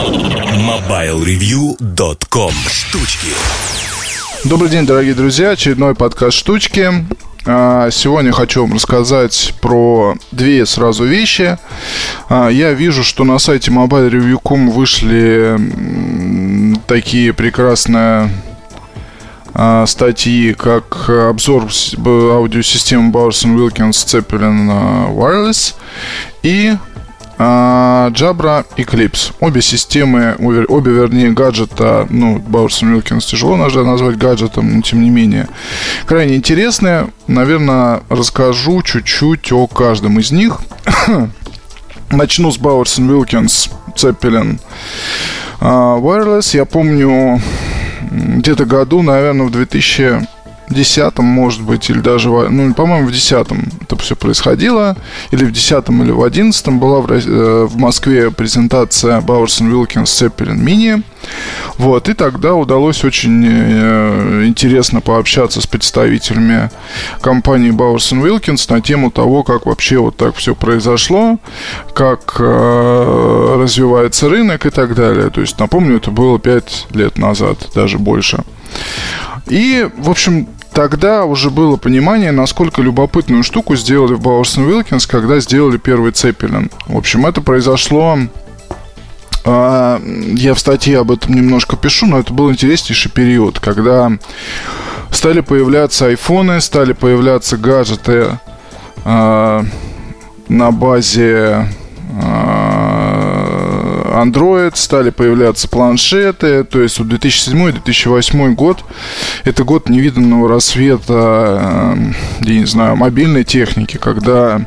MobileReview.com Штучки Добрый день, дорогие друзья. Очередной подкаст «Штучки». А, сегодня хочу вам рассказать про две сразу вещи. А, я вижу, что на сайте mobilereview.com вышли такие прекрасные а, статьи, как обзор аудиосистемы Bowers Wilkins Zeppelin Wireless и Jabra Eclipse. Обе системы, обе, вернее, гаджета, ну, Bowers Wilkins тяжело назвать гаджетом, но тем не менее, крайне интересные. Наверное, расскажу чуть-чуть о каждом из них. Начну с Bowers Wilkins Zeppelin Wireless. Я помню, где-то году, наверное, в 2000 десятом, может быть, или даже, ну, по-моему, в десятом это все происходило, или в десятом, или в одиннадцатом была в, э, в Москве презентация Bowers Wilkins Zeppelin Mini, вот, и тогда удалось очень э, интересно пообщаться с представителями компании Bowers Wilkins на тему того, как вообще вот так все произошло, как э, развивается рынок и так далее. То есть, напомню, это было 5 лет назад, даже больше. И, в общем, тогда уже было понимание, насколько любопытную штуку сделали в Bowers Wilkins, когда сделали первый Цепелин. В общем, это произошло а, я в статье об этом немножко пишу, но это был интереснейший период, когда стали появляться айфоны, стали появляться гаджеты э, на базе Android, стали появляться планшеты, то есть 2007-2008 год это год невиданного рассвета, э, я не знаю, мобильной техники, когда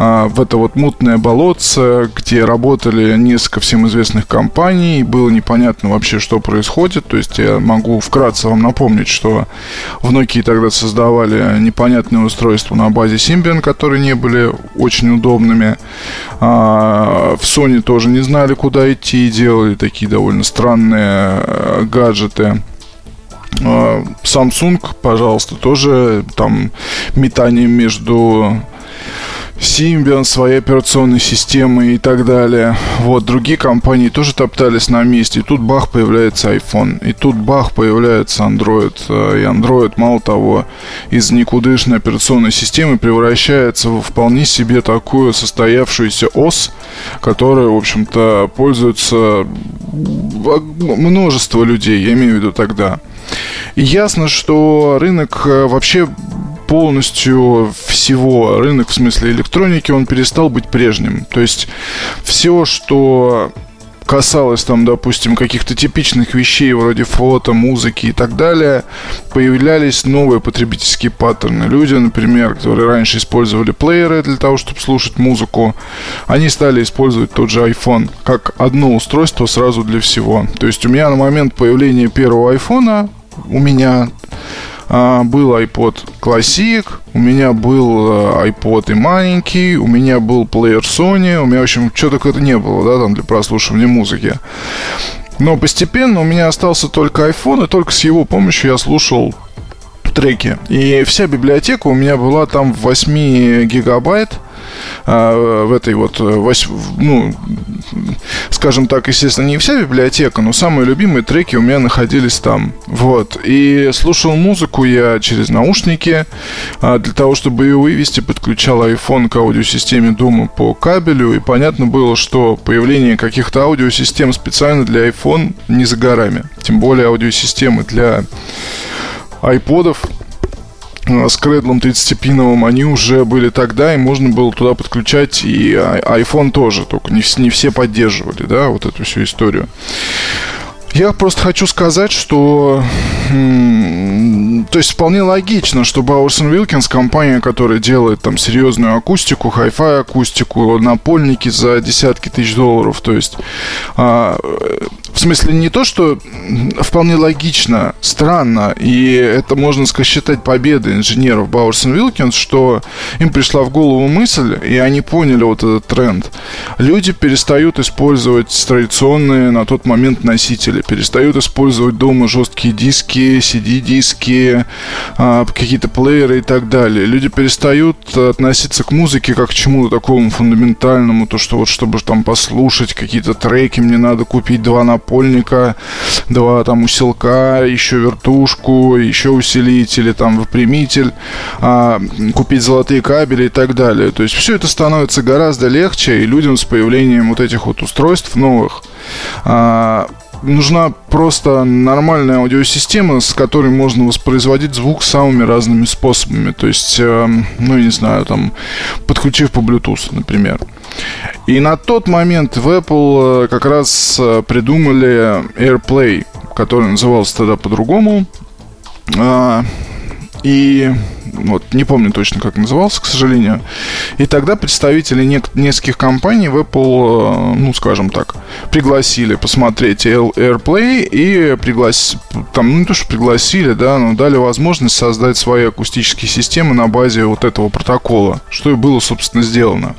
а, в это вот мутное болотце, где работали несколько всем известных компаний, было непонятно вообще, что происходит. То есть я могу вкратце вам напомнить, что в Nokia тогда создавали непонятные устройства на базе Symbian, которые не были очень удобными. А, в Sony тоже не знали, куда идти, и делали такие довольно странные э, гаджеты. А, Samsung, пожалуйста, тоже там метание между Symbian, своей операционной системой и так далее. Вот, другие компании тоже топтались на месте. И тут бах, появляется iPhone. И тут бах, появляется Android. Э, и Android, мало того, из никудышной операционной системы превращается в вполне себе такую состоявшуюся ОС, которая, в общем-то, пользуется множество людей, я имею в виду тогда. И ясно, что рынок э, вообще полностью всего рынок, в смысле электроники, он перестал быть прежним. То есть все, что касалось там, допустим, каких-то типичных вещей вроде фото, музыки и так далее, появлялись новые потребительские паттерны. Люди, например, которые раньше использовали плееры для того, чтобы слушать музыку, они стали использовать тот же iPhone как одно устройство сразу для всего. То есть у меня на момент появления первого iPhone у меня был iPod Classic, у меня был э, iPod и маленький, у меня был плеер Sony, у меня, в общем, что только не было, да, там для прослушивания музыки. Но постепенно у меня остался только iPhone, и только с его помощью я слушал треки. И вся библиотека у меня была там в 8 гигабайт а, в этой вот, э, ну, скажем так, естественно, не вся библиотека, но самые любимые треки у меня находились там. Вот. И слушал музыку я через наушники. А, для того, чтобы ее вывести, подключал iPhone к аудиосистеме дома по кабелю. И понятно было, что появление каких-то аудиосистем специально для iPhone не за горами. Тем более аудиосистемы для айподов с кредлом 30-пиновым, они уже были тогда, и можно было туда подключать и iPhone тоже, только не, не все поддерживали, да, вот эту всю историю. Я просто хочу сказать, что то есть вполне логично, что Bowers Wilkins, компания, которая делает там серьезную акустику, хай-фай акустику, напольники за десятки тысяч долларов, то есть а, В смысле, не то, что вполне логично, странно, и это можно считать победой инженеров Бауэрс и Вилкинс, что им пришла в голову мысль, и они поняли вот этот тренд. Люди перестают использовать традиционные на тот момент носители, перестают использовать дома жесткие диски, CD-диски, а, какие-то плееры и так далее. Люди перестают относиться к музыке как к чему-то такому фундаментальному, то, что вот чтобы там послушать какие-то треки, мне надо купить два напольника, два там усилка, еще вертушку, еще усилитель, там выпрямитель, а, купить золотые кабели и так далее. То есть все это становится гораздо легче, и людям с появлением вот этих вот устройств новых а, нужна просто нормальная аудиосистема, с которой можно воспроизводить звук самыми разными способами. То есть, э, ну, не знаю, там, подключив по Bluetooth, например. И на тот момент в Apple э, как раз э, придумали AirPlay, который назывался тогда по-другому. А, и вот, не помню точно, как назывался, к сожалению. И тогда представители нек- нескольких компаний в Apple, э, ну, скажем так, пригласили посмотреть AirPlay и пригласили, там, ну, не то, что пригласили, да, но дали возможность создать свои акустические системы на базе вот этого протокола, что и было, собственно, сделано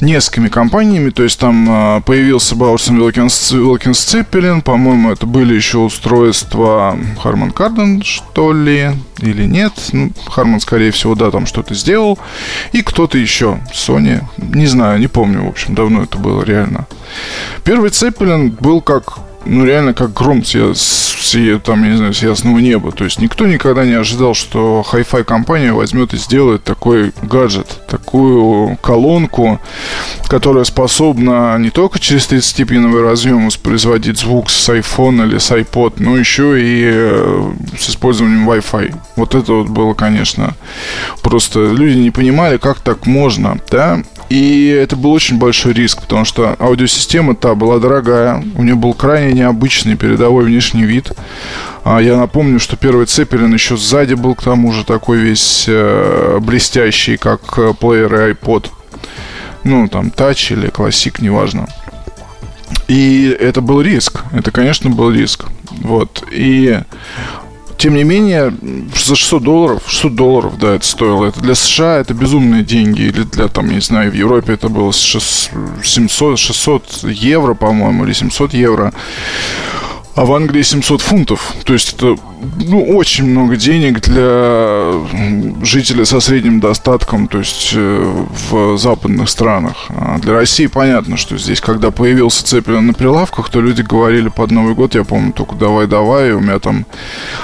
несколькими компаниями. То есть там а, появился Бауэрсон Wilkins, Wilkins Zeppelin. По-моему, это были еще устройства Харман Карден, что ли, или нет. Ну, Харман, скорее всего, да, там что-то сделал. И кто-то еще. Sony. Не знаю, не помню. В общем, давно это было реально. Первый Цеппелин был как ну, реально как гром с, с, там, я не знаю, с ясного неба. То есть никто никогда не ожидал, что Hi-Fi компания возьмет и сделает такой гаджет, такую колонку, которая способна не только через 30-пиновый разъем воспроизводить звук с iPhone или с iPod, но еще и э, с использованием Wi-Fi. Вот это вот было, конечно, просто люди не понимали, как так можно, да, и это был очень большой риск, потому что аудиосистема та была дорогая, у нее был крайне необычный передовой внешний вид. А я напомню, что первый Цепелин еще сзади был к тому же такой весь э, блестящий, как э, плеер и iPod. Ну, там, тач или классик, неважно. И это был риск. Это, конечно, был риск. Вот. И тем не менее, за 600 долларов, 600 долларов, да, это стоило. Это для США это безумные деньги. Или для, там, не знаю, в Европе это было 700, 600 евро, по-моему, или 700 евро а в Англии 700 фунтов. То есть это ну, очень много денег для жителей со средним достатком, то есть э, в западных странах. А для России понятно, что здесь, когда появился Цепелин на прилавках, то люди говорили под Новый год, я помню, только давай-давай. У меня там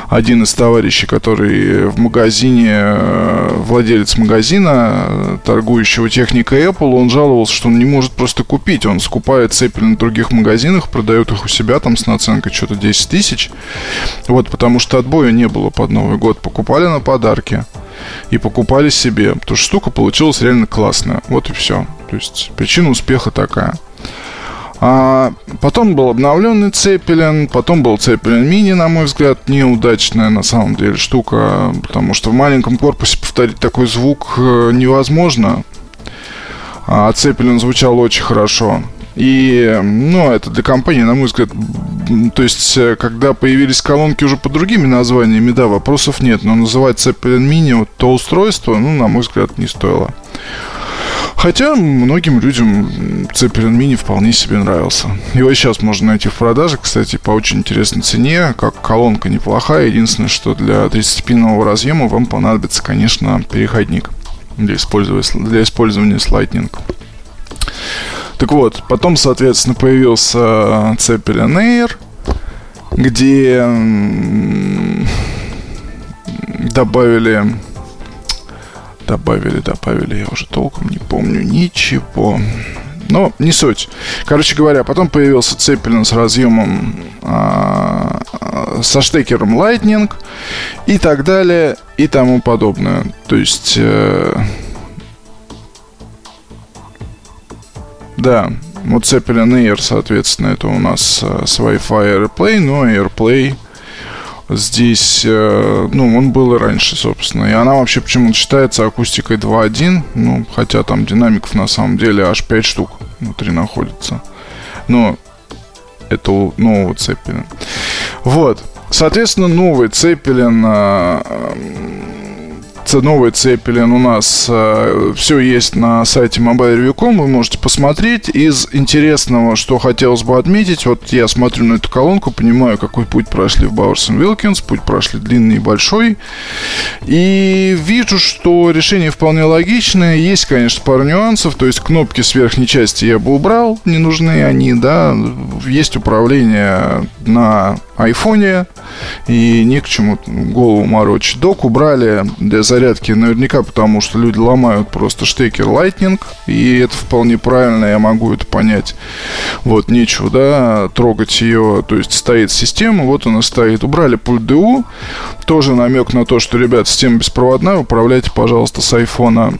один из товарищей, который в магазине, э, владелец магазина, торгующего техникой Apple, он жаловался, что он не может просто купить. Он скупает Цепелин в других магазинах, продает их у себя там с наценкой что-то 10 тысяч. Вот, потому что отбоя не было под Новый год. Покупали на подарки и покупали себе. Потому что штука получилась реально классная. Вот и все. То есть причина успеха такая. А потом был обновленный Цепелин, потом был Цепелин Мини, на мой взгляд, неудачная на самом деле штука, потому что в маленьком корпусе повторить такой звук э, невозможно. А Цепелин звучал очень хорошо. И, ну, это для компании, на мой взгляд, то есть, э, когда появились колонки уже под другими названиями, да, вопросов нет. Но называть Zeppelin Mini вот то устройство, ну, на мой взгляд, не стоило. Хотя многим людям Zeppelin Mini вполне себе нравился. Его сейчас можно найти в продаже, кстати, по очень интересной цене. Как колонка неплохая. Единственное, что для 30-пинового разъема вам понадобится, конечно, переходник для использования, для использования с Lightning. Так вот, потом, соответственно, появился Zeppelin Air, где добавили добавили, добавили, я уже толком не помню ничего. Но не суть. Короче говоря, потом появился Цеппелин с разъемом а, со штекером Lightning и так далее и тому подобное. То есть э, Да, вот Zeppelin Air, соответственно, это у нас э, с Wi-Fi AirPlay, но AirPlay здесь, э, ну, он был и раньше, собственно. И она вообще почему-то считается акустикой 2.1, ну, хотя там динамиков на самом деле аж 5 штук внутри находится. Но этого нового Цеппелина. Вот. Соответственно, новый Цеппелин новый Цепелин у нас э, все есть на сайте mobilereview.com, вы можете посмотреть. Из интересного, что хотелось бы отметить, вот я смотрю на эту колонку, понимаю, какой путь прошли в Bowers Wilkins, путь прошли длинный и большой, и вижу, что решение вполне логичное. Есть, конечно, пару нюансов, то есть кнопки с верхней части я бы убрал, не нужны они, да, есть управление на айфоне, и не к чему голову морочить. Док убрали для зарядки наверняка, потому что люди ломают просто штекер Lightning, и это вполне правильно, я могу это понять. Вот, нечего, да, трогать ее, то есть стоит система, вот она стоит. Убрали пульт DU, тоже намек на то, что, ребят, система беспроводная, управляйте, пожалуйста, с айфона.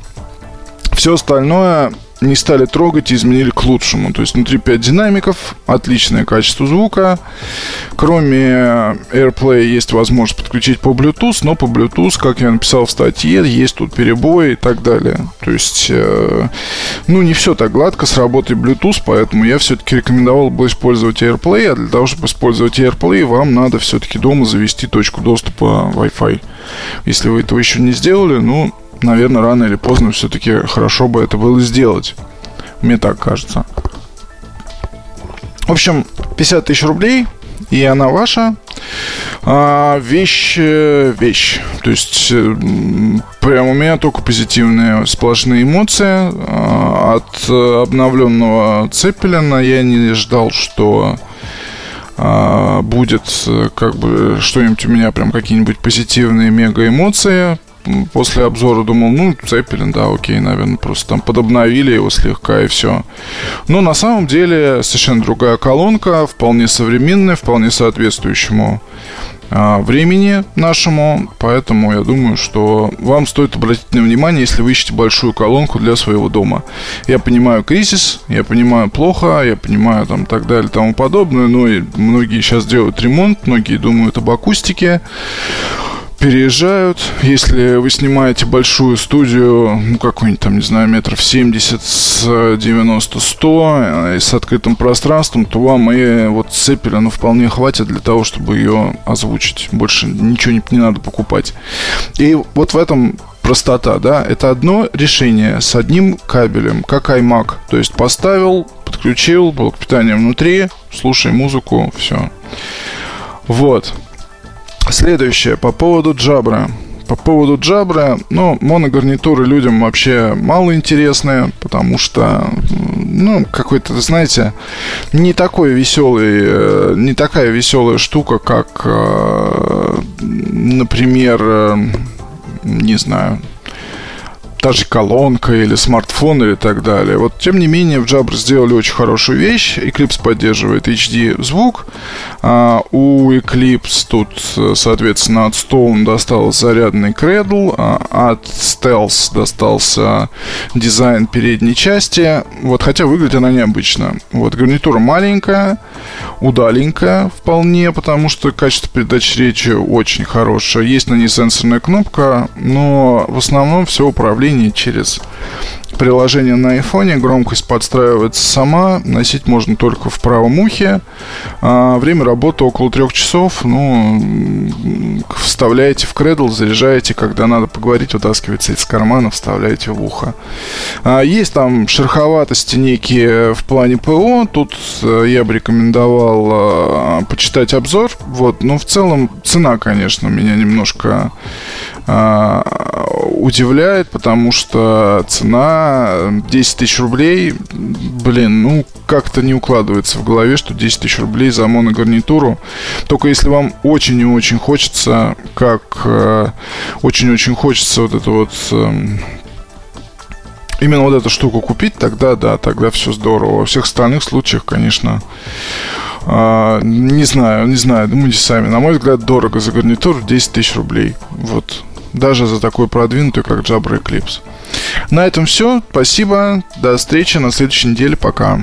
Все остальное не стали трогать и изменили к лучшему. То есть внутри 5 динамиков, отличное качество звука. Кроме AirPlay есть возможность подключить по Bluetooth, но по Bluetooth, как я написал в статье, есть тут перебои и так далее. То есть, э, ну, не все так гладко с работой Bluetooth, поэтому я все-таки рекомендовал бы использовать AirPlay, а для того, чтобы использовать AirPlay, вам надо все-таки дома завести точку доступа Wi-Fi. Если вы этого еще не сделали, ну, наверное, рано или поздно все-таки хорошо бы это было сделать. Мне так кажется. В общем, 50 тысяч рублей, и она ваша. А, вещь, вещь. То есть, э, прямо у меня только позитивные сплошные эмоции. А, от обновленного Цеппелина я не ждал, что а, будет э, как бы что-нибудь у меня прям какие-нибудь позитивные мега эмоции после обзора думал, ну, Цеппелин, да, окей, наверное, просто там подобновили его слегка и все. Но на самом деле совершенно другая колонка, вполне современная, вполне соответствующему а, времени нашему, поэтому я думаю, что вам стоит обратить на внимание, если вы ищете большую колонку для своего дома. Я понимаю кризис, я понимаю плохо, я понимаю там так далее тому подобное, но и многие сейчас делают ремонт, многие думают об акустике переезжают. Если вы снимаете большую студию, ну, какую-нибудь там, не знаю, метров 70 с 90 100 э, и с открытым пространством, то вам и вот Цепеля, ну, вполне хватит для того, чтобы ее озвучить. Больше ничего не, не надо покупать. И вот в этом простота, да, это одно решение с одним кабелем, как iMac. То есть поставил, подключил, блок питания внутри, слушай музыку, все. Вот. Следующее, по поводу джабра. По поводу джабра, ну, моногарнитуры людям вообще мало интересные, потому что, ну, какой-то, знаете, не такой веселый, э, не такая веселая штука, как, э, например, э, не знаю, та же колонка или смартфон или так далее. Вот, тем не менее, в Jabra сделали очень хорошую вещь. Eclipse поддерживает HD звук. А, у Eclipse тут, соответственно, от Stone достался зарядный Cradle, а от Stealth достался дизайн передней части. Вот, хотя выглядит она необычно. Вот, гарнитура маленькая, удаленькая вполне, потому что качество передачи речи очень хорошее. Есть на ней сенсорная кнопка, но в основном все управление приложений через приложение на айфоне. Громкость подстраивается сама. Носить можно только в правом ухе. А, время работы около трех часов. Ну, вставляете в кредл, заряжаете, когда надо поговорить, вытаскиваете из кармана, вставляете в ухо. А, есть там шероховатости некие в плане ПО. Тут э, я бы рекомендовал а, почитать обзор. Вот. Но в целом цена, конечно, меня немножко удивляет, потому что цена 10 тысяч рублей, блин, ну, как-то не укладывается в голове, что 10 тысяч рублей за моногарнитуру. Только если вам очень и очень хочется, как э, очень-очень хочется вот это вот эм, именно вот эту штуку купить, тогда да, тогда все здорово. Во всех остальных случаях, конечно, э, не знаю, не знаю, думайте сами. На мой взгляд, дорого за гарнитуру 10 тысяч рублей. Вот даже за такой продвинутый, как Jabra Eclipse. На этом все. Спасибо. До встречи на следующей неделе. Пока.